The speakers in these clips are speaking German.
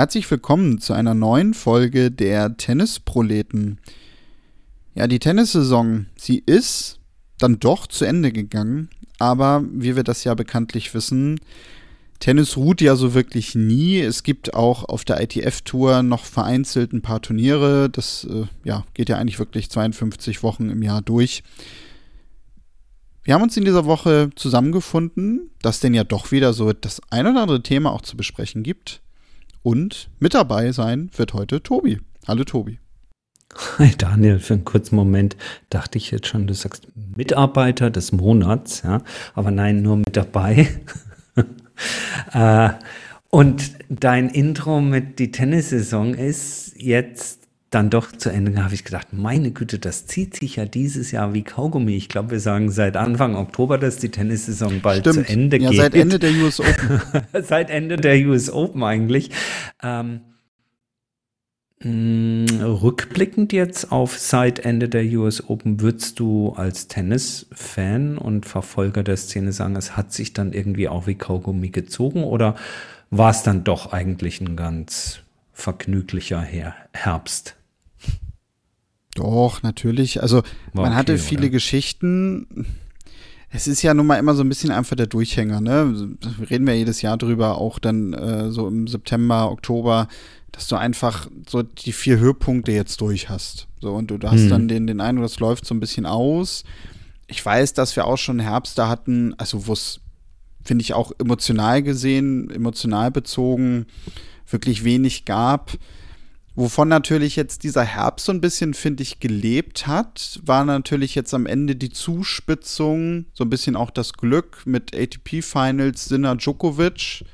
Herzlich willkommen zu einer neuen Folge der Tennisproleten. Ja, die Tennissaison, sie ist dann doch zu Ende gegangen, aber wie wir das ja bekanntlich wissen, Tennis ruht ja so wirklich nie. Es gibt auch auf der ITF-Tour noch vereinzelt ein paar Turniere. Das äh, ja, geht ja eigentlich wirklich 52 Wochen im Jahr durch. Wir haben uns in dieser Woche zusammengefunden, dass denn ja doch wieder so das ein oder andere Thema auch zu besprechen gibt. Und mit dabei sein wird heute Tobi. Hallo Tobi. Hi Daniel, für einen kurzen Moment dachte ich jetzt schon, du sagst Mitarbeiter des Monats, ja, aber nein, nur mit dabei. äh, und dein Intro mit die Tennissaison ist jetzt dann doch zu Ende, habe ich gedacht, meine Güte, das zieht sich ja dieses Jahr wie Kaugummi. Ich glaube, wir sagen seit Anfang Oktober, dass die Tennissaison bald Stimmt. zu Ende ja, geht. Seit Ende der US Open. seit Ende der US Open eigentlich. Ähm, mh, rückblickend jetzt auf seit Ende der US Open, würdest du als Tennis-Fan und Verfolger der Szene sagen, es hat sich dann irgendwie auch wie Kaugummi gezogen oder war es dann doch eigentlich ein ganz vergnüglicher Herbst? Doch, natürlich. Also War man okay, hatte viele oder? Geschichten. Es ist ja nun mal immer so ein bisschen einfach der Durchhänger, ne? Reden wir jedes Jahr drüber, auch dann äh, so im September, Oktober, dass du einfach so die vier Höhepunkte jetzt durch hast. So, und du hast hm. dann den, den Eindruck, das läuft so ein bisschen aus. Ich weiß, dass wir auch schon Herbst da hatten, also wo es, finde ich, auch emotional gesehen, emotional bezogen, wirklich wenig gab. Wovon natürlich jetzt dieser Herbst so ein bisschen, finde ich, gelebt hat, war natürlich jetzt am Ende die Zuspitzung, so ein bisschen auch das Glück mit ATP-Finals, Sinner Djokovic.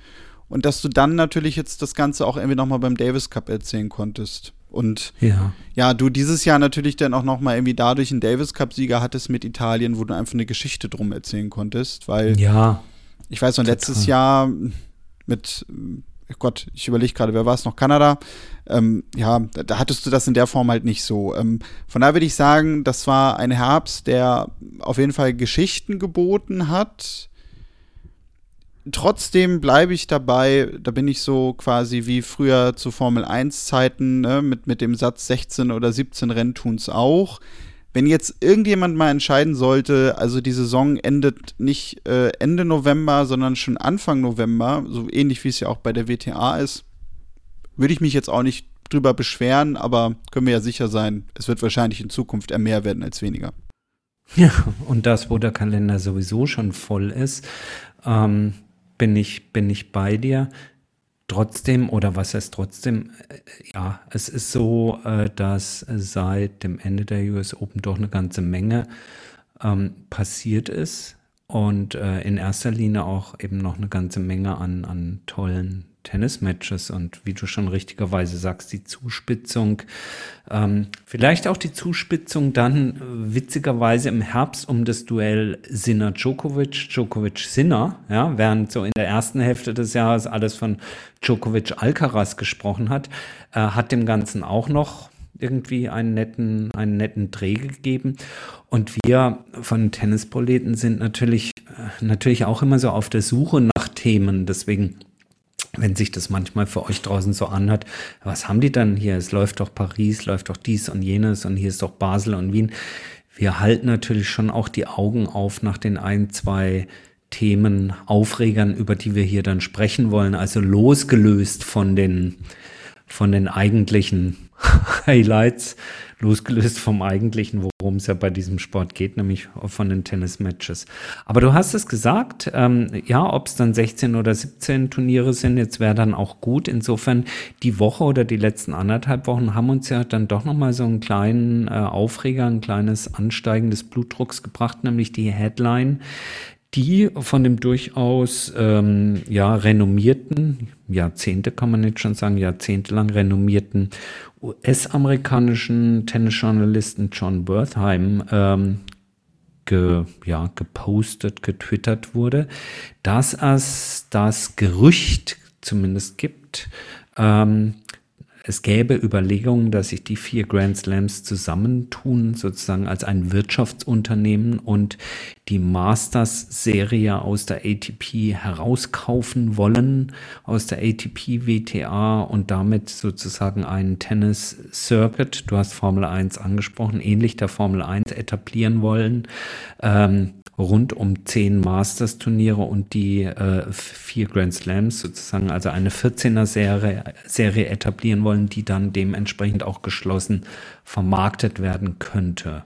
Und dass du dann natürlich jetzt das Ganze auch irgendwie nochmal beim Davis Cup erzählen konntest. Und ja. ja, du dieses Jahr natürlich dann auch nochmal irgendwie dadurch einen Davis Cup-Sieger hattest mit Italien, wo du einfach eine Geschichte drum erzählen konntest. Weil ja, ich weiß noch, letztes Jahr mit Gott, ich überlege gerade, wer war es noch? Kanada. Ähm, ja, da, da, hattest du das in der Form halt nicht so. Ähm, von daher würde ich sagen, das war ein Herbst, der auf jeden Fall Geschichten geboten hat. Trotzdem bleibe ich dabei, da bin ich so quasi wie früher zu Formel 1 Zeiten, ne, mit, mit dem Satz 16 oder 17 Rennen tun es auch wenn jetzt irgendjemand mal entscheiden sollte, also die Saison endet nicht äh, Ende November, sondern schon Anfang November, so ähnlich wie es ja auch bei der WTA ist, würde ich mich jetzt auch nicht drüber beschweren, aber können wir ja sicher sein, es wird wahrscheinlich in Zukunft eher mehr werden als weniger. Ja, und das, wo der Kalender sowieso schon voll ist, ähm, bin, ich, bin ich bei dir. Trotzdem, oder was heißt trotzdem, äh, ja, es ist so, äh, dass seit dem Ende der US Open doch eine ganze Menge ähm, passiert ist und äh, in erster Linie auch eben noch eine ganze Menge an, an tollen Tennismatches und wie du schon richtigerweise sagst, die Zuspitzung, ähm, vielleicht auch die Zuspitzung dann äh, witzigerweise im Herbst um das Duell Sinner Djokovic, Djokovic Sinner, ja, während so in der ersten Hälfte des Jahres alles von Djokovic Alcaraz gesprochen hat, äh, hat dem Ganzen auch noch irgendwie einen netten, einen netten Dreh gegeben. Und wir von Tennisproleten sind natürlich, äh, natürlich auch immer so auf der Suche nach Themen. Deswegen wenn sich das manchmal für euch draußen so anhört, was haben die dann hier? Es läuft doch Paris, läuft doch dies und jenes und hier ist doch Basel und Wien. Wir halten natürlich schon auch die Augen auf nach den ein, zwei Themen, Aufregern, über die wir hier dann sprechen wollen. Also losgelöst von den, von den eigentlichen Highlights, losgelöst vom eigentlichen, worum es ja bei diesem Sport geht, nämlich von den Tennis-Matches. Aber du hast es gesagt, ähm, ja, ob es dann 16 oder 17 Turniere sind, jetzt wäre dann auch gut. Insofern, die Woche oder die letzten anderthalb Wochen haben uns ja dann doch nochmal so einen kleinen äh, Aufreger, ein kleines Ansteigen des Blutdrucks gebracht, nämlich die Headline, die von dem durchaus ähm, ja, renommierten, Jahrzehnte kann man jetzt schon sagen, jahrzehntelang renommierten US-amerikanischen Tennisjournalisten John Wertheim ähm, ge, ja, gepostet, getwittert wurde, dass es das Gerücht zumindest gibt, ähm, es gäbe Überlegungen, dass sich die vier Grand Slams zusammentun, sozusagen als ein Wirtschaftsunternehmen und die Masters-Serie aus der ATP herauskaufen wollen, aus der ATP WTA und damit sozusagen einen Tennis-Circuit, du hast Formel 1 angesprochen, ähnlich der Formel 1 etablieren wollen. Ähm, rund um zehn Masters-Turniere und die äh, vier Grand Slams sozusagen, also eine 14er-Serie Serie etablieren wollen, die dann dementsprechend auch geschlossen vermarktet werden könnte.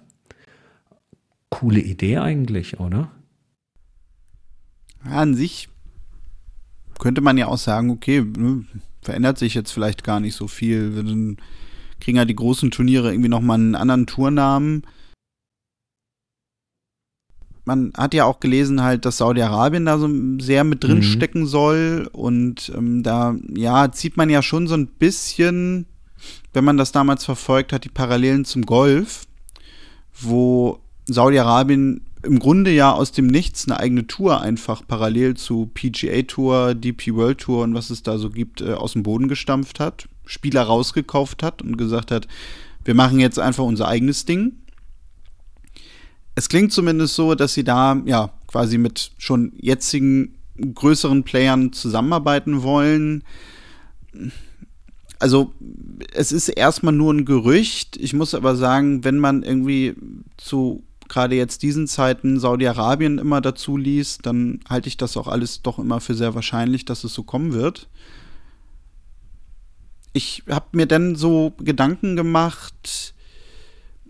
Coole Idee eigentlich, oder? An sich könnte man ja auch sagen, okay, ne, verändert sich jetzt vielleicht gar nicht so viel. Wir kriegen ja die großen Turniere irgendwie nochmal einen anderen Tournamen man hat ja auch gelesen halt, dass Saudi-Arabien da so sehr mit drin mhm. stecken soll und ähm, da, ja, zieht man ja schon so ein bisschen, wenn man das damals verfolgt hat, die Parallelen zum Golf, wo Saudi-Arabien im Grunde ja aus dem Nichts eine eigene Tour einfach parallel zu PGA Tour, DP World Tour und was es da so gibt, äh, aus dem Boden gestampft hat, Spieler rausgekauft hat und gesagt hat, wir machen jetzt einfach unser eigenes Ding es klingt zumindest so, dass sie da ja quasi mit schon jetzigen größeren Playern zusammenarbeiten wollen. Also es ist erstmal nur ein Gerücht. Ich muss aber sagen, wenn man irgendwie zu gerade jetzt diesen Zeiten Saudi-Arabien immer dazu liest, dann halte ich das auch alles doch immer für sehr wahrscheinlich, dass es so kommen wird. Ich habe mir dann so Gedanken gemacht,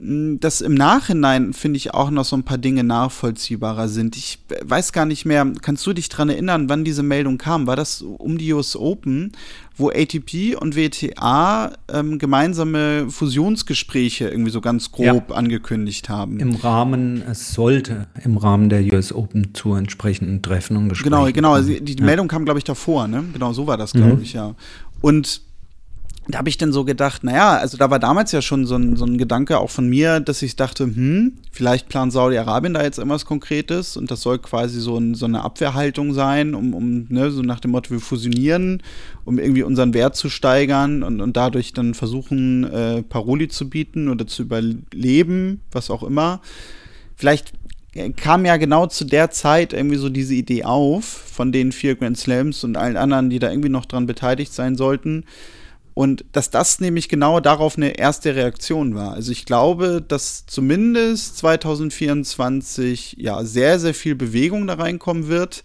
dass im Nachhinein, finde ich, auch noch so ein paar Dinge nachvollziehbarer sind. Ich weiß gar nicht mehr, kannst du dich daran erinnern, wann diese Meldung kam? War das um die US Open, wo ATP und WTA ähm, gemeinsame Fusionsgespräche irgendwie so ganz grob ja. angekündigt haben? Im Rahmen, es sollte im Rahmen der US Open zu entsprechenden Treffen und Gesprächen. Genau, genau. Also die, die ja. Meldung kam, glaube ich, davor, ne? Genau, so war das, glaube mhm. ich, ja. Und da habe ich dann so gedacht, naja, also da war damals ja schon so ein, so ein Gedanke auch von mir, dass ich dachte, hm, vielleicht plant Saudi-Arabien da jetzt irgendwas Konkretes und das soll quasi so, ein, so eine Abwehrhaltung sein, um, um ne, so nach dem Motto, wir fusionieren, um irgendwie unseren Wert zu steigern und, und dadurch dann versuchen, äh, Paroli zu bieten oder zu überleben, was auch immer. Vielleicht kam ja genau zu der Zeit irgendwie so diese Idee auf von den vier Grand Slams und allen anderen, die da irgendwie noch dran beteiligt sein sollten und dass das nämlich genau darauf eine erste Reaktion war. Also ich glaube, dass zumindest 2024 ja sehr, sehr viel Bewegung da reinkommen wird.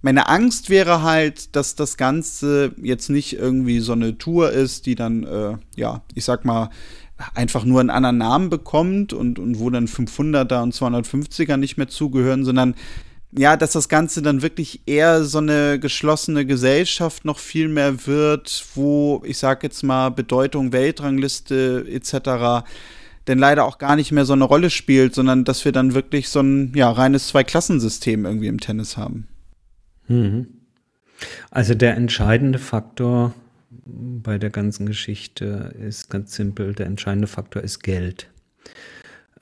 Meine Angst wäre halt, dass das Ganze jetzt nicht irgendwie so eine Tour ist, die dann, äh, ja, ich sag mal, einfach nur einen anderen Namen bekommt und, und wo dann 500er und 250er nicht mehr zugehören, sondern ja, dass das Ganze dann wirklich eher so eine geschlossene Gesellschaft noch viel mehr wird, wo ich sag jetzt mal Bedeutung Weltrangliste etc. denn leider auch gar nicht mehr so eine Rolle spielt, sondern dass wir dann wirklich so ein ja, reines Zweiklassensystem irgendwie im Tennis haben. Mhm. Also der entscheidende Faktor bei der ganzen Geschichte ist ganz simpel, der entscheidende Faktor ist Geld.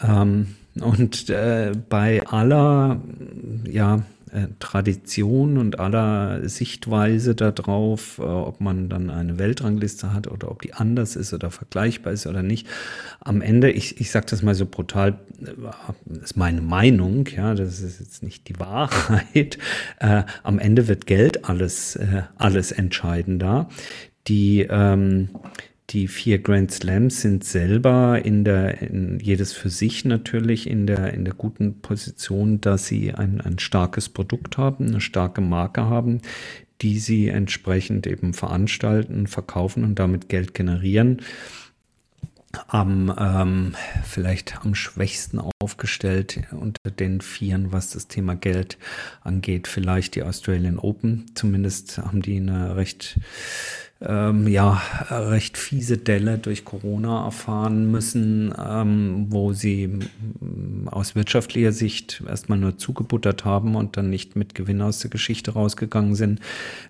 Ähm, und äh, bei aller ja, äh, Tradition und aller Sichtweise darauf, äh, ob man dann eine Weltrangliste hat oder ob die anders ist oder vergleichbar ist oder nicht, am Ende, ich, ich sage das mal so brutal, äh, ist meine Meinung, ja, das ist jetzt nicht die Wahrheit, äh, am Ende wird Geld alles, äh, alles entscheidender. Die ähm, die vier Grand Slams sind selber in der, in jedes für sich natürlich in der, in der guten Position, dass sie ein, ein starkes Produkt haben, eine starke Marke haben, die sie entsprechend eben veranstalten, verkaufen und damit Geld generieren. Am ähm, vielleicht am schwächsten aufgestellt unter den Vieren, was das Thema Geld angeht, vielleicht die Australian Open. Zumindest haben die eine recht ähm, ja, recht fiese Delle durch Corona erfahren müssen, ähm, wo sie aus wirtschaftlicher Sicht erstmal nur zugebuttert haben und dann nicht mit Gewinn aus der Geschichte rausgegangen sind.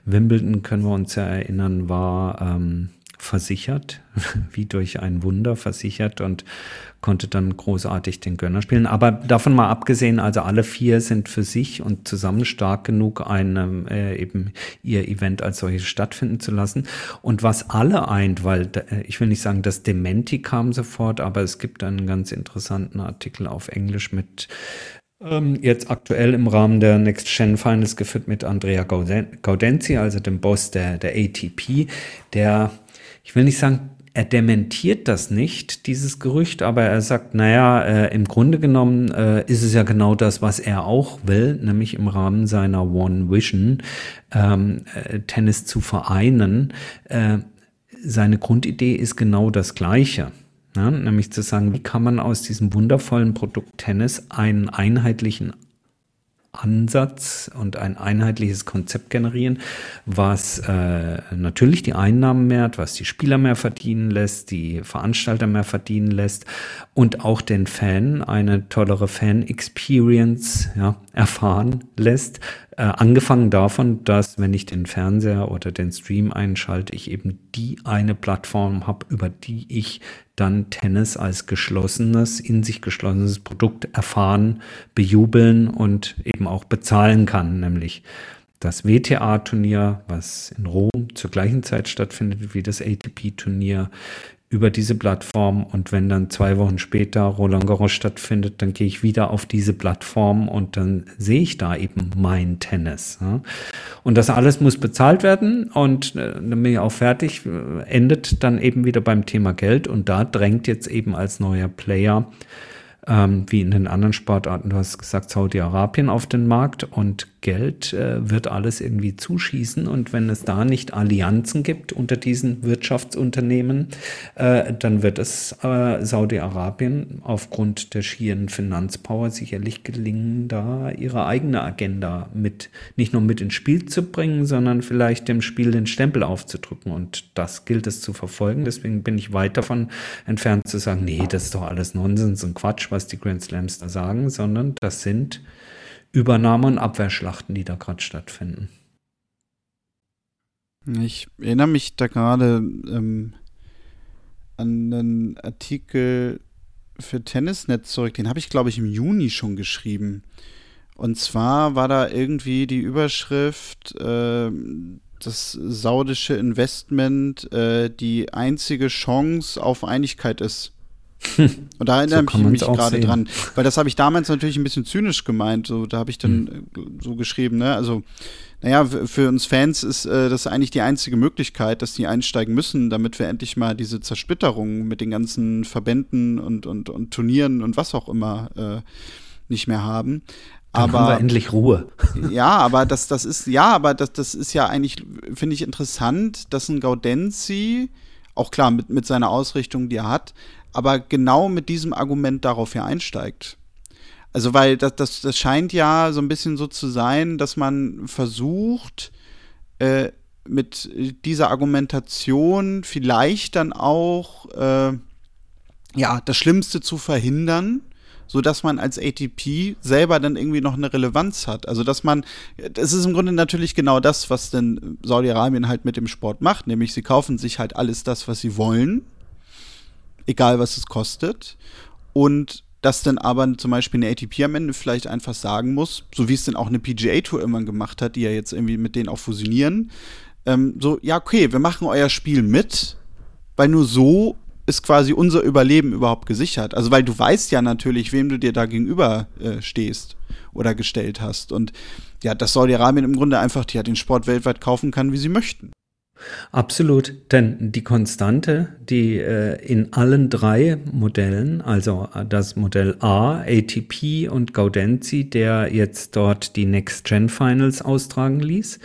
Wimbledon, können wir uns ja erinnern, war ähm, versichert, wie durch ein Wunder versichert und konnte dann großartig den Gönner spielen. Aber davon mal abgesehen, also alle vier sind für sich und zusammen stark genug, einem, äh, eben ihr Event als solches stattfinden zu lassen. Und was alle eint, weil äh, ich will nicht sagen, das Dementi kam sofort, aber es gibt einen ganz interessanten Artikel auf Englisch mit ähm, jetzt aktuell im Rahmen der Next Gen Finals geführt mit Andrea Gaudenzi, also dem Boss der, der ATP, der, ich will nicht sagen, er dementiert das nicht, dieses Gerücht, aber er sagt, naja, äh, im Grunde genommen äh, ist es ja genau das, was er auch will, nämlich im Rahmen seiner One Vision ähm, äh, Tennis zu vereinen. Äh, seine Grundidee ist genau das gleiche. Ja, nämlich zu sagen, wie kann man aus diesem wundervollen Produkt Tennis einen einheitlichen Ansatz und ein einheitliches Konzept generieren, was äh, natürlich die Einnahmen mehrt, was die Spieler mehr verdienen lässt, die Veranstalter mehr verdienen lässt und auch den Fan eine tollere Fan-Experience ja, erfahren lässt, äh, angefangen davon, dass wenn ich den Fernseher oder den Stream einschalte, ich eben die eine Plattform habe, über die ich dann Tennis als geschlossenes, in sich geschlossenes Produkt erfahren, bejubeln und eben auch bezahlen kann, nämlich das WTA-Turnier, was in Rom zur gleichen Zeit stattfindet wie das ATP-Turnier, über diese Plattform und wenn dann zwei Wochen später Roland Garros stattfindet, dann gehe ich wieder auf diese Plattform und dann sehe ich da eben mein Tennis. Und das alles muss bezahlt werden und äh, dann bin ich auch fertig, endet dann eben wieder beim Thema Geld und da drängt jetzt eben als neuer Player ähm, wie in den anderen Sportarten, du hast gesagt, Saudi-Arabien auf den Markt und Geld äh, wird alles irgendwie zuschießen. Und wenn es da nicht Allianzen gibt unter diesen Wirtschaftsunternehmen, äh, dann wird es äh, Saudi-Arabien aufgrund der schieren Finanzpower sicherlich gelingen, da ihre eigene Agenda mit, nicht nur mit ins Spiel zu bringen, sondern vielleicht dem Spiel den Stempel aufzudrücken. Und das gilt es zu verfolgen. Deswegen bin ich weit davon entfernt zu sagen, nee, das ist doch alles Nonsens und Quatsch, was die Grand Slams da sagen, sondern das sind Übernahme- und Abwehrschlachten, die da gerade stattfinden. Ich erinnere mich da gerade ähm, an einen Artikel für Tennisnet zurück, den habe ich, glaube ich, im Juni schon geschrieben. Und zwar war da irgendwie die Überschrift, äh, das saudische Investment äh, die einzige Chance auf Einigkeit ist. Und da erinnere so ich mich gerade dran, weil das habe ich damals natürlich ein bisschen zynisch gemeint. So, da habe ich dann mhm. so geschrieben, ne? Also, naja, für uns Fans ist äh, das eigentlich die einzige Möglichkeit, dass die einsteigen müssen, damit wir endlich mal diese Zersplitterung mit den ganzen Verbänden und, und, und Turnieren und was auch immer äh, nicht mehr haben. Dann aber haben wir endlich Ruhe. Ja, aber das, das ist, ja, aber das, das ist ja eigentlich, finde ich, interessant, dass ein Gaudenzi, auch klar mit, mit seiner Ausrichtung, die er hat, aber genau mit diesem Argument darauf ja einsteigt. Also, weil das, das, das scheint ja so ein bisschen so zu sein, dass man versucht, äh, mit dieser Argumentation vielleicht dann auch äh, ja, das Schlimmste zu verhindern, so dass man als ATP selber dann irgendwie noch eine Relevanz hat. Also dass man, das ist im Grunde natürlich genau das, was denn Saudi-Arabien halt mit dem Sport macht, nämlich sie kaufen sich halt alles das, was sie wollen egal was es kostet. Und dass dann aber zum Beispiel eine ATP am Ende vielleicht einfach sagen muss, so wie es dann auch eine PGA-Tour irgendwann gemacht hat, die ja jetzt irgendwie mit denen auch fusionieren, ähm, so, ja, okay, wir machen euer Spiel mit, weil nur so ist quasi unser Überleben überhaupt gesichert. Also, weil du weißt ja natürlich, wem du dir da gegenüber äh, stehst oder gestellt hast. Und ja, dass Saudi-Arabien im Grunde einfach ja, den Sport weltweit kaufen kann, wie sie möchten. Absolut, denn die Konstante, die äh, in allen drei Modellen, also äh, das Modell A, ATP und Gaudenzi, der jetzt dort die Next Gen Finals austragen ließ,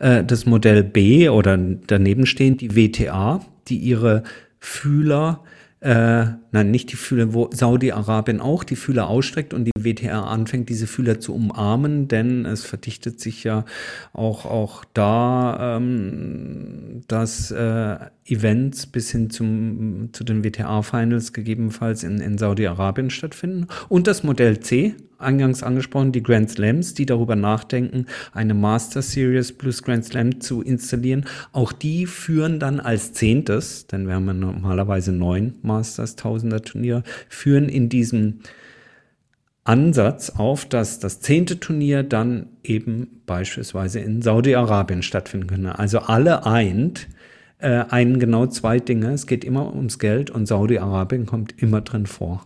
äh, das Modell B oder daneben stehend die WTA, die ihre Fühler äh, nein, nicht die Fühler, wo Saudi-Arabien auch die Fühler ausstreckt und die WTR anfängt, diese Fühler zu umarmen, denn es verdichtet sich ja auch, auch da, ähm, dass äh, Events bis hin zum, zu den WTA-Finals gegebenenfalls in, in Saudi-Arabien stattfinden. Und das Modell C, eingangs angesprochen, die Grand Slams, die darüber nachdenken, eine Master Series plus Grand Slam zu installieren. Auch die führen dann als Zehntes, denn wir haben ja normalerweise neun Masters Tausender Turnier, führen in diesem Ansatz auf, dass das zehnte Turnier dann eben beispielsweise in Saudi-Arabien stattfinden könne. Also alle eint äh, einen genau zwei Dinge. Es geht immer ums Geld und Saudi-Arabien kommt immer drin vor.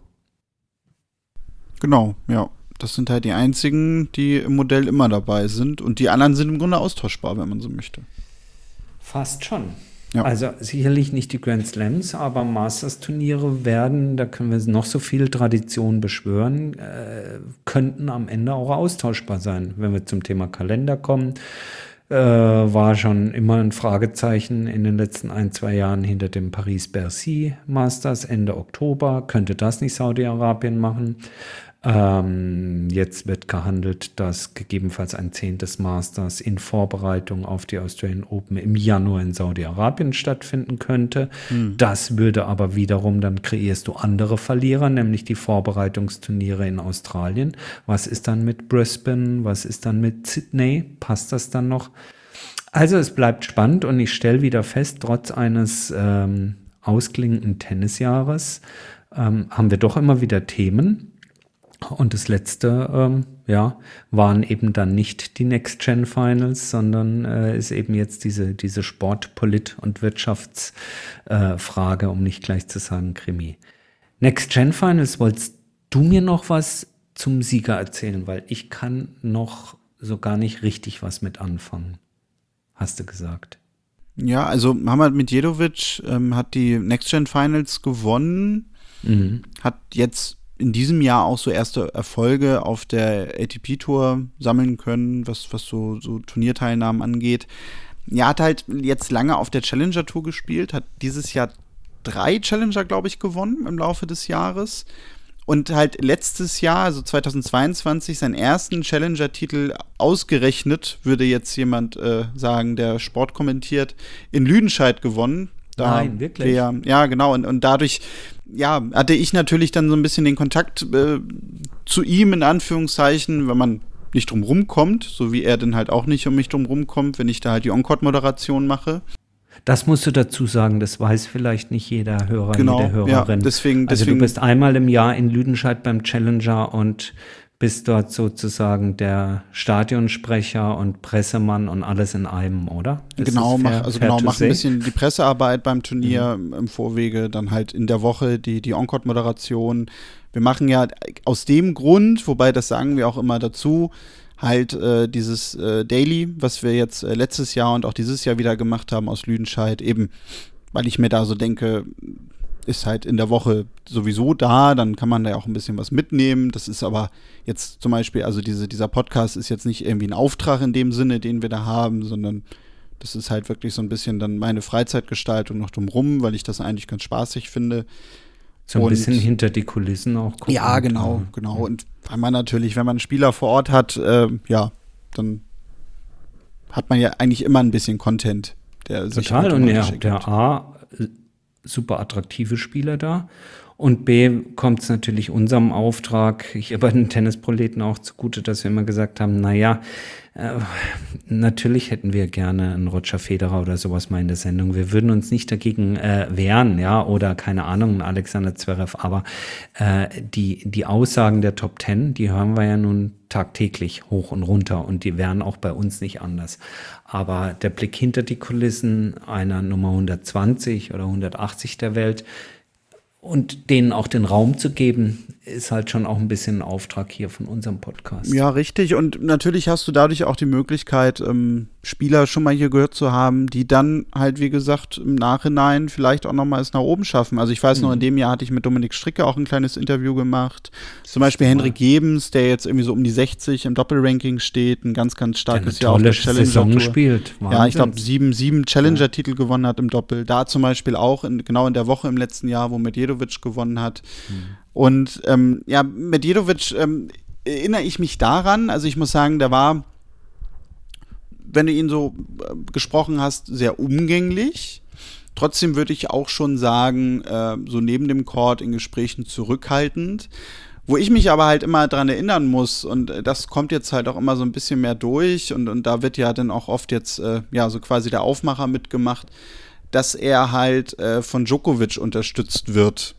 Genau, ja. Das sind halt die einzigen, die im Modell immer dabei sind. Und die anderen sind im Grunde austauschbar, wenn man so möchte. Fast schon. Ja. Also sicherlich nicht die Grand Slams, aber Masters-Turniere werden, da können wir noch so viel Tradition beschwören, äh, könnten am Ende auch austauschbar sein. Wenn wir zum Thema Kalender kommen, äh, war schon immer ein Fragezeichen in den letzten ein, zwei Jahren hinter dem Paris-Bercy Masters Ende Oktober. Könnte das nicht Saudi-Arabien machen? Ähm, jetzt wird gehandelt, dass gegebenenfalls ein zehntes Masters in Vorbereitung auf die Australian Open im Januar in Saudi-Arabien stattfinden könnte. Mhm. Das würde aber wiederum, dann kreierst du andere Verlierer, nämlich die Vorbereitungsturniere in Australien. Was ist dann mit Brisbane? Was ist dann mit Sydney? Passt das dann noch? Also es bleibt spannend und ich stelle wieder fest, trotz eines ähm, ausklingenden Tennisjahres ähm, haben wir doch immer wieder Themen, und das letzte, ähm, ja, waren eben dann nicht die Next-Gen-Finals, sondern äh, ist eben jetzt diese, diese Sport-, Polit- und Wirtschaftsfrage, äh, um nicht gleich zu sagen Krimi. Next-Gen-Finals, wolltest du mir noch was zum Sieger erzählen? Weil ich kann noch so gar nicht richtig was mit anfangen, hast du gesagt. Ja, also Hamad Medjedovic ähm, hat die Next-Gen-Finals gewonnen, mhm. hat jetzt in diesem Jahr auch so erste Erfolge auf der ATP-Tour sammeln können, was, was so, so Turnierteilnahmen angeht. Er hat halt jetzt lange auf der Challenger-Tour gespielt, hat dieses Jahr drei Challenger, glaube ich, gewonnen im Laufe des Jahres. Und halt letztes Jahr, also 2022, seinen ersten Challenger-Titel ausgerechnet, würde jetzt jemand äh, sagen, der Sport kommentiert, in Lüdenscheid gewonnen. Da Nein, wirklich? Der, ja, genau. Und, und dadurch ja, hatte ich natürlich dann so ein bisschen den Kontakt äh, zu ihm, in Anführungszeichen, wenn man nicht drum rumkommt, so wie er dann halt auch nicht um mich drum rumkommt, wenn ich da halt die Encore-Moderation mache. Das musst du dazu sagen, das weiß vielleicht nicht jeder Hörer, genau, jede Hörerin. Ja, deswegen, deswegen, also du bist einmal im Jahr in Lüdenscheid beim Challenger und bist dort sozusagen der Stadionsprecher und Pressemann und alles in einem, oder? Ist genau, mach, also genau, mach ein bisschen die Pressearbeit beim Turnier mhm. im Vorwege, dann halt in der Woche die, die Encore-Moderation. Wir machen ja aus dem Grund, wobei das sagen wir auch immer dazu, halt äh, dieses äh, Daily, was wir jetzt äh, letztes Jahr und auch dieses Jahr wieder gemacht haben aus Lüdenscheid, eben weil ich mir da so denke, ist halt in der Woche sowieso da, dann kann man da ja auch ein bisschen was mitnehmen. Das ist aber jetzt zum Beispiel, also diese, dieser Podcast ist jetzt nicht irgendwie ein Auftrag in dem Sinne, den wir da haben, sondern das ist halt wirklich so ein bisschen dann meine Freizeitgestaltung noch drumrum, weil ich das eigentlich ganz spaßig finde. So ein und, bisschen hinter die Kulissen auch gucken. Ja, genau, genau. Und weil man natürlich, wenn man einen Spieler vor Ort hat, äh, ja, dann hat man ja eigentlich immer ein bisschen Content. Der Total, und ja, der A super attraktive Spieler da. Und B kommt es natürlich unserem Auftrag hier bei den Tennisproleten auch zugute, dass wir immer gesagt haben, naja, äh, natürlich hätten wir gerne einen Roger Federer oder sowas mal in der Sendung. Wir würden uns nicht dagegen äh, wehren, ja, oder keine Ahnung, einen Alexander Zverev, aber äh, die, die Aussagen der Top Ten, die hören wir ja nun tagtäglich hoch und runter und die wären auch bei uns nicht anders. Aber der Blick hinter die Kulissen einer Nummer 120 oder 180 der Welt, und denen auch den Raum zu geben, ist halt schon auch ein bisschen ein Auftrag hier von unserem Podcast. Ja, richtig. Und natürlich hast du dadurch auch die Möglichkeit, ähm, Spieler schon mal hier gehört zu haben, die dann halt, wie gesagt, im Nachhinein vielleicht auch nochmal es nach oben schaffen. Also ich weiß mhm. noch, in dem Jahr hatte ich mit Dominik Stricke auch ein kleines Interview gemacht. Zum Beispiel Henrik Gebens, der jetzt irgendwie so um die 60 im Doppelranking steht, ein ganz, ganz starkes Jahr auf der Challenger Saison spielt. Wahnsinn. Ja, ich glaube, sieben, sieben Challenger-Titel ja. gewonnen hat im Doppel. Da zum Beispiel auch, in, genau in der Woche im letzten Jahr, wo Medjedovic gewonnen hat. Mhm. Und ähm, ja, Medjedovic, ähm, erinnere ich mich daran, also ich muss sagen, der war, wenn du ihn so äh, gesprochen hast, sehr umgänglich. Trotzdem würde ich auch schon sagen, äh, so neben dem Chord in Gesprächen zurückhaltend. Wo ich mich aber halt immer dran erinnern muss, und äh, das kommt jetzt halt auch immer so ein bisschen mehr durch, und, und da wird ja dann auch oft jetzt, äh, ja, so quasi der Aufmacher mitgemacht, dass er halt äh, von Djokovic unterstützt wird.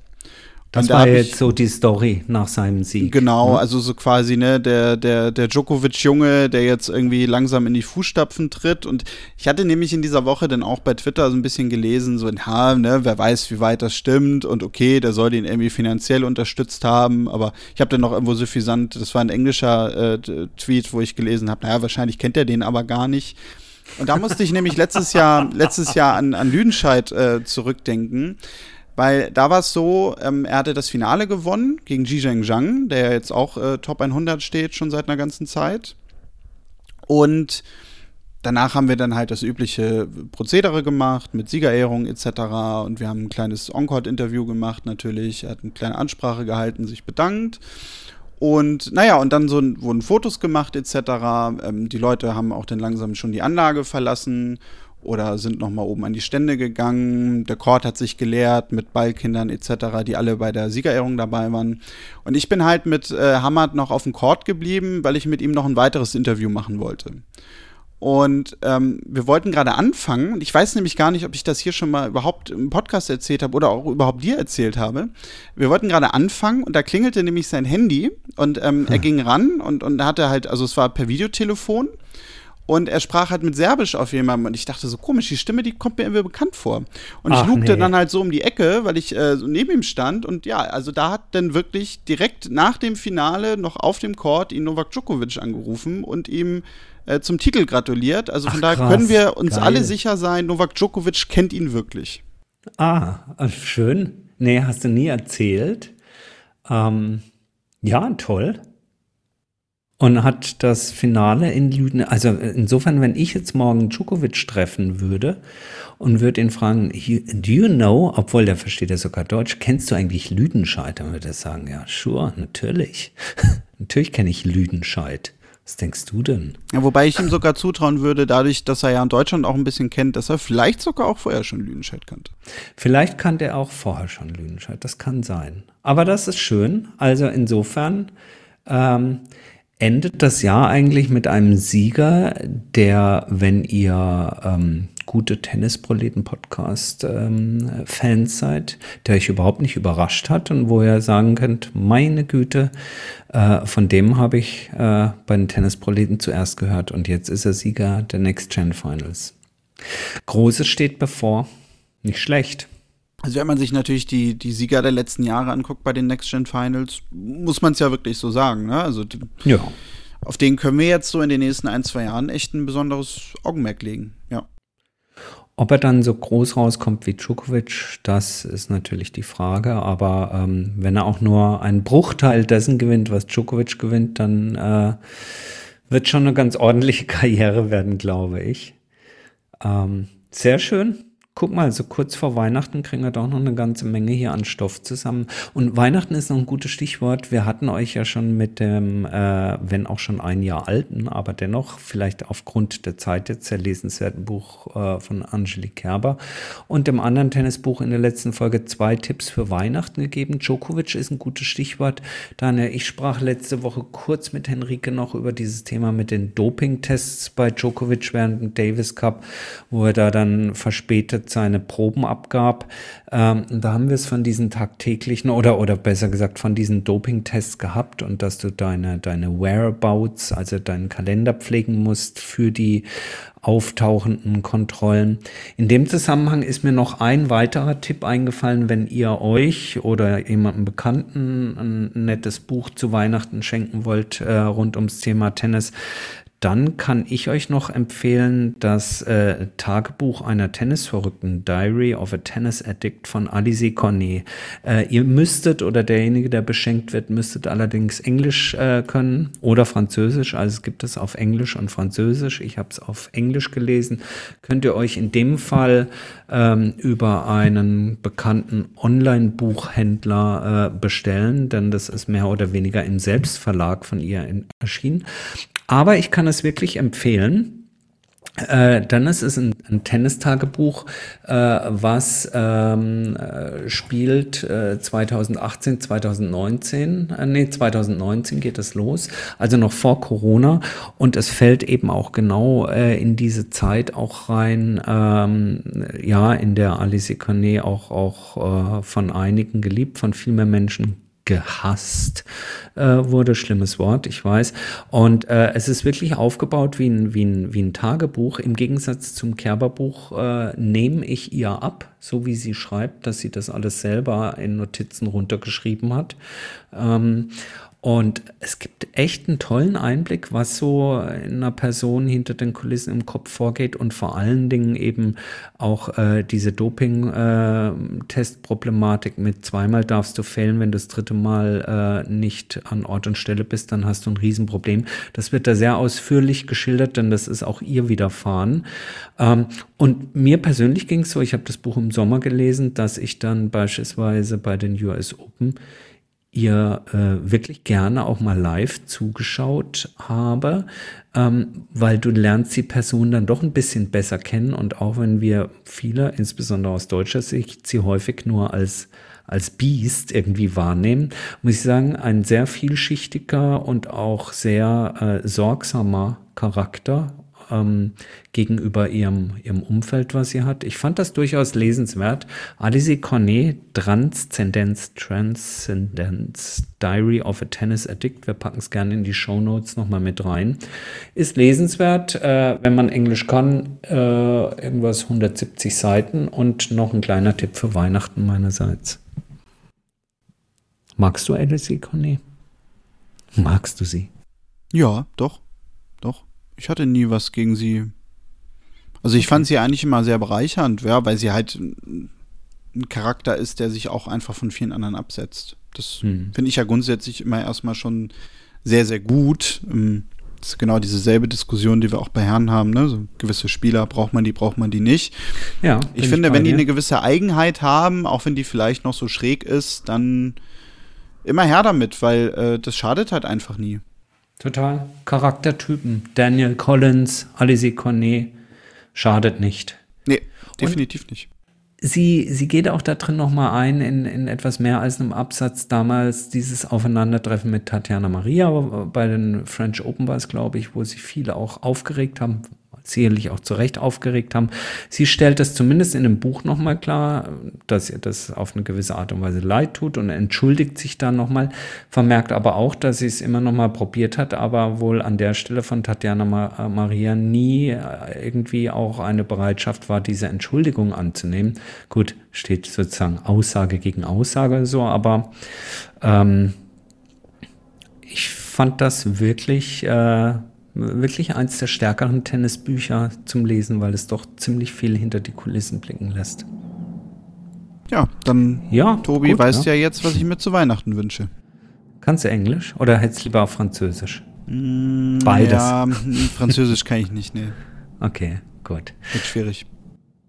Das war jetzt ich, so die Story nach seinem Sieg. Genau, ne? also so quasi, ne, der, der, der Djokovic-Junge, der jetzt irgendwie langsam in die Fußstapfen tritt. Und ich hatte nämlich in dieser Woche dann auch bei Twitter so ein bisschen gelesen, so, ja, ne, wer weiß, wie weit das stimmt und okay, der soll den irgendwie finanziell unterstützt haben. Aber ich habe dann noch irgendwo suffisant, das war ein englischer äh, Tweet, wo ich gelesen habe, naja, wahrscheinlich kennt er den aber gar nicht. Und da musste ich nämlich letztes Jahr, letztes Jahr an, an Lüdenscheid äh, zurückdenken. Weil da war es so, ähm, er hatte das Finale gewonnen gegen Zhizheng Zhang, der jetzt auch äh, Top 100 steht, schon seit einer ganzen Zeit. Und danach haben wir dann halt das übliche Prozedere gemacht mit Siegerehrung etc. Und wir haben ein kleines Encore-Interview gemacht natürlich. Er hat eine kleine Ansprache gehalten, sich bedankt. Und naja, und dann so wurden Fotos gemacht etc. Ähm, die Leute haben auch dann langsam schon die Anlage verlassen oder sind nochmal oben an die Stände gegangen. Der Court hat sich geleert mit Ballkindern etc., die alle bei der Siegerehrung dabei waren. Und ich bin halt mit äh, Hamad noch auf dem Court geblieben, weil ich mit ihm noch ein weiteres Interview machen wollte. Und ähm, wir wollten gerade anfangen, ich weiß nämlich gar nicht, ob ich das hier schon mal überhaupt im Podcast erzählt habe oder auch überhaupt dir erzählt habe. Wir wollten gerade anfangen und da klingelte nämlich sein Handy und ähm, hm. er ging ran und, und hatte halt, also es war per Videotelefon und er sprach halt mit Serbisch auf jemandem und ich dachte so komisch, die Stimme, die kommt mir irgendwie bekannt vor. Und Ach, ich lugte nee. dann halt so um die Ecke, weil ich äh, so neben ihm stand und ja, also da hat dann wirklich direkt nach dem Finale noch auf dem Court ihn Novak Djokovic angerufen und ihm äh, zum Titel gratuliert. Also von Ach, daher können wir uns Geil. alle sicher sein, Novak Djokovic kennt ihn wirklich. Ah, äh, schön. Nee, hast du nie erzählt. Ähm, ja, toll und hat das Finale in Lüden, also insofern, wenn ich jetzt morgen Djokovic treffen würde und würde ihn fragen, do you know, obwohl der versteht ja sogar Deutsch, kennst du eigentlich Lüdenscheid? Dann würde er sagen, ja, sure, natürlich. natürlich kenne ich Lüdenscheid. Was denkst du denn? Ja, wobei ich ihm sogar zutrauen würde, dadurch, dass er ja in Deutschland auch ein bisschen kennt, dass er vielleicht sogar auch vorher schon Lüdenscheid kannte. Vielleicht kannte er auch vorher schon Lüdenscheid, das kann sein. Aber das ist schön. Also insofern, ähm, endet das Jahr eigentlich mit einem Sieger, der, wenn ihr ähm, gute Tennisproleten-Podcast-Fans ähm, seid, der euch überhaupt nicht überrascht hat und wo ihr sagen könnt, meine Güte, äh, von dem habe ich äh, bei den Tennisproleten zuerst gehört und jetzt ist er Sieger der Next Gen Finals. Großes steht bevor, nicht schlecht. Also wenn man sich natürlich die, die Sieger der letzten Jahre anguckt bei den Next Gen Finals, muss man es ja wirklich so sagen. Ne? Also die, ja. auf den können wir jetzt so in den nächsten ein, zwei Jahren echt ein besonderes Augenmerk legen. Ja. Ob er dann so groß rauskommt wie Djokovic, das ist natürlich die Frage. Aber ähm, wenn er auch nur einen Bruchteil dessen gewinnt, was Djokovic gewinnt, dann äh, wird schon eine ganz ordentliche Karriere werden, glaube ich. Ähm, sehr schön guck mal, so kurz vor Weihnachten kriegen wir doch noch eine ganze Menge hier an Stoff zusammen. Und Weihnachten ist noch ein gutes Stichwort. Wir hatten euch ja schon mit dem, äh, wenn auch schon ein Jahr alten, aber dennoch vielleicht aufgrund der Zeit jetzt sehr lesenswerten Buch äh, von Angelique Kerber und dem anderen Tennisbuch in der letzten Folge zwei Tipps für Weihnachten gegeben. Djokovic ist ein gutes Stichwort. Daniel, ich sprach letzte Woche kurz mit Henrike noch über dieses Thema mit den Dopingtests bei Djokovic während dem Davis Cup, wo er da dann verspätet seine Proben abgab. Ähm, da haben wir es von diesen tagtäglichen oder, oder besser gesagt von diesen Dopingtests gehabt und dass du deine, deine Whereabouts, also deinen Kalender pflegen musst für die auftauchenden Kontrollen. In dem Zusammenhang ist mir noch ein weiterer Tipp eingefallen, wenn ihr euch oder jemandem Bekannten ein nettes Buch zu Weihnachten schenken wollt äh, rund ums Thema Tennis, dann kann ich euch noch empfehlen das äh, Tagebuch einer Tennisverrückten, Diary of a Tennis Addict von Alice Cornet. Äh, ihr müsstet oder derjenige, der beschenkt wird, müsstet allerdings Englisch äh, können oder Französisch. Also es gibt es auf Englisch und Französisch. Ich habe es auf Englisch gelesen. Könnt ihr euch in dem Fall ähm, über einen bekannten Online-Buchhändler äh, bestellen, denn das ist mehr oder weniger im Selbstverlag von ihr erschienen. Aber ich kann es wirklich empfehlen. Äh, dann ist es ein, ein Tennistagebuch, äh, was ähm, äh, spielt äh, 2018, 2019, äh, nee, 2019 geht es los, also noch vor Corona und es fällt eben auch genau äh, in diese Zeit auch rein, ähm, ja, in der Alice Cornet auch, auch äh, von einigen geliebt, von viel mehr Menschen gehasst äh, wurde. Schlimmes Wort, ich weiß. Und äh, es ist wirklich aufgebaut wie ein, wie, ein, wie ein Tagebuch. Im Gegensatz zum Kerberbuch äh, nehme ich ihr ab, so wie sie schreibt, dass sie das alles selber in Notizen runtergeschrieben hat. Ähm, und es gibt echt einen tollen Einblick, was so in einer Person hinter den Kulissen im Kopf vorgeht und vor allen Dingen eben auch äh, diese Doping-Test-Problematik äh, mit zweimal darfst du fehlen, wenn du das dritte Mal äh, nicht an Ort und Stelle bist, dann hast du ein Riesenproblem. Das wird da sehr ausführlich geschildert, denn das ist auch ihr widerfahren. Ähm, und mir persönlich ging es so, ich habe das Buch im Sommer gelesen, dass ich dann beispielsweise bei den US Open ihr äh, wirklich gerne auch mal live zugeschaut habe, ähm, weil du lernst die Person dann doch ein bisschen besser kennen und auch wenn wir viele, insbesondere aus deutscher Sicht, sie häufig nur als als Biest irgendwie wahrnehmen, muss ich sagen, ein sehr vielschichtiger und auch sehr äh, sorgsamer Charakter ähm, gegenüber ihrem, ihrem Umfeld, was sie hat. Ich fand das durchaus lesenswert. Alice Cornet, Transzendenz, Transcendenz, Diary of a Tennis Addict, wir packen es gerne in die Show Notes nochmal mit rein, ist lesenswert, äh, wenn man Englisch kann, äh, irgendwas 170 Seiten und noch ein kleiner Tipp für Weihnachten meinerseits. Magst du Alice Cornet? Magst du sie? Ja, doch. Ich hatte nie was gegen sie. Also ich fand sie eigentlich immer sehr bereichernd, ja, weil sie halt ein Charakter ist, der sich auch einfach von vielen anderen absetzt. Das hm. finde ich ja grundsätzlich immer erstmal schon sehr, sehr gut. Ähm, das ist genau dieselbe Diskussion, die wir auch bei Herren haben. Ne? So gewisse Spieler braucht man die, braucht man die nicht. Ja. Ich finde, ich wenn die eine gewisse Eigenheit haben, auch wenn die vielleicht noch so schräg ist, dann immer her damit, weil äh, das schadet halt einfach nie. Total. Charaktertypen. Daniel Collins, Alice Cornet. Schadet nicht. Nee, definitiv Und nicht. Sie, sie geht auch da drin nochmal ein in, in etwas mehr als einem Absatz. Damals dieses Aufeinandertreffen mit Tatjana Maria bei den French Open war es, glaube ich, wo sich viele auch aufgeregt haben, sicherlich auch zu Recht aufgeregt haben. Sie stellt das zumindest in dem Buch nochmal klar, dass ihr das auf eine gewisse Art und Weise leid tut und entschuldigt sich dann nochmal, vermerkt aber auch, dass sie es immer nochmal probiert hat, aber wohl an der Stelle von Tatjana äh, Maria nie äh, irgendwie auch eine Bereitschaft war, diese Entschuldigung anzunehmen. Gut, steht sozusagen Aussage gegen Aussage so, aber ähm, ich fand das wirklich äh, wirklich eins der stärkeren Tennisbücher zum Lesen, weil es doch ziemlich viel hinter die Kulissen blicken lässt. Ja, dann, ja, Tobi, gut, weißt ja. ja jetzt, was ich mir zu Weihnachten wünsche. Kannst du Englisch oder hättest du lieber auf Französisch? Mm, Beides. Ja, Französisch kann ich nicht, ne. Okay, gut. Wird schwierig.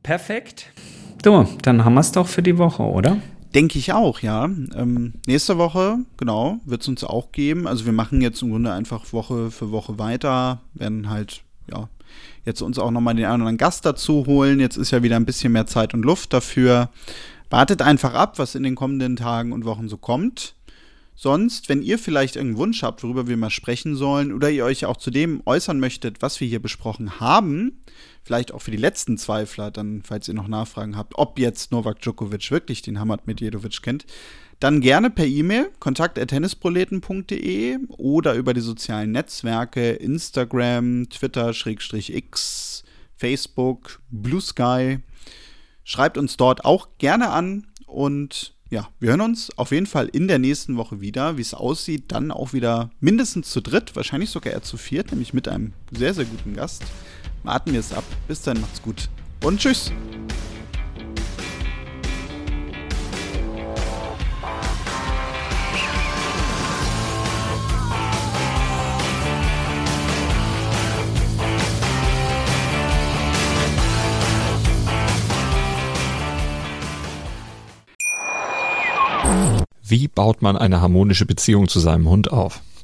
Perfekt. So, dann haben wir es doch für die Woche, oder? Denke ich auch, ja. Ähm, nächste Woche, genau, wird es uns auch geben. Also wir machen jetzt im Grunde einfach Woche für Woche weiter, werden halt, ja, jetzt uns auch nochmal den einen oder anderen Gast dazu holen. Jetzt ist ja wieder ein bisschen mehr Zeit und Luft dafür. Wartet einfach ab, was in den kommenden Tagen und Wochen so kommt. Sonst, wenn ihr vielleicht irgendeinen Wunsch habt, worüber wir mal sprechen sollen, oder ihr euch auch zu dem äußern möchtet, was wir hier besprochen haben, vielleicht auch für die letzten Zweifler, dann, falls ihr noch Nachfragen habt, ob jetzt Novak Djokovic wirklich den Hamad Medjedovic kennt, dann gerne per E-Mail kontakt.tennisproleten.de oder über die sozialen Netzwerke Instagram, Twitter, Schrägstrich X, Facebook, Blue Sky. Schreibt uns dort auch gerne an und ja, wir hören uns auf jeden Fall in der nächsten Woche wieder. Wie es aussieht, dann auch wieder mindestens zu dritt, wahrscheinlich sogar eher zu viert, nämlich mit einem sehr, sehr guten Gast. Warten wir es ab. Bis dann, macht's gut und tschüss. Wie baut man eine harmonische Beziehung zu seinem Hund auf?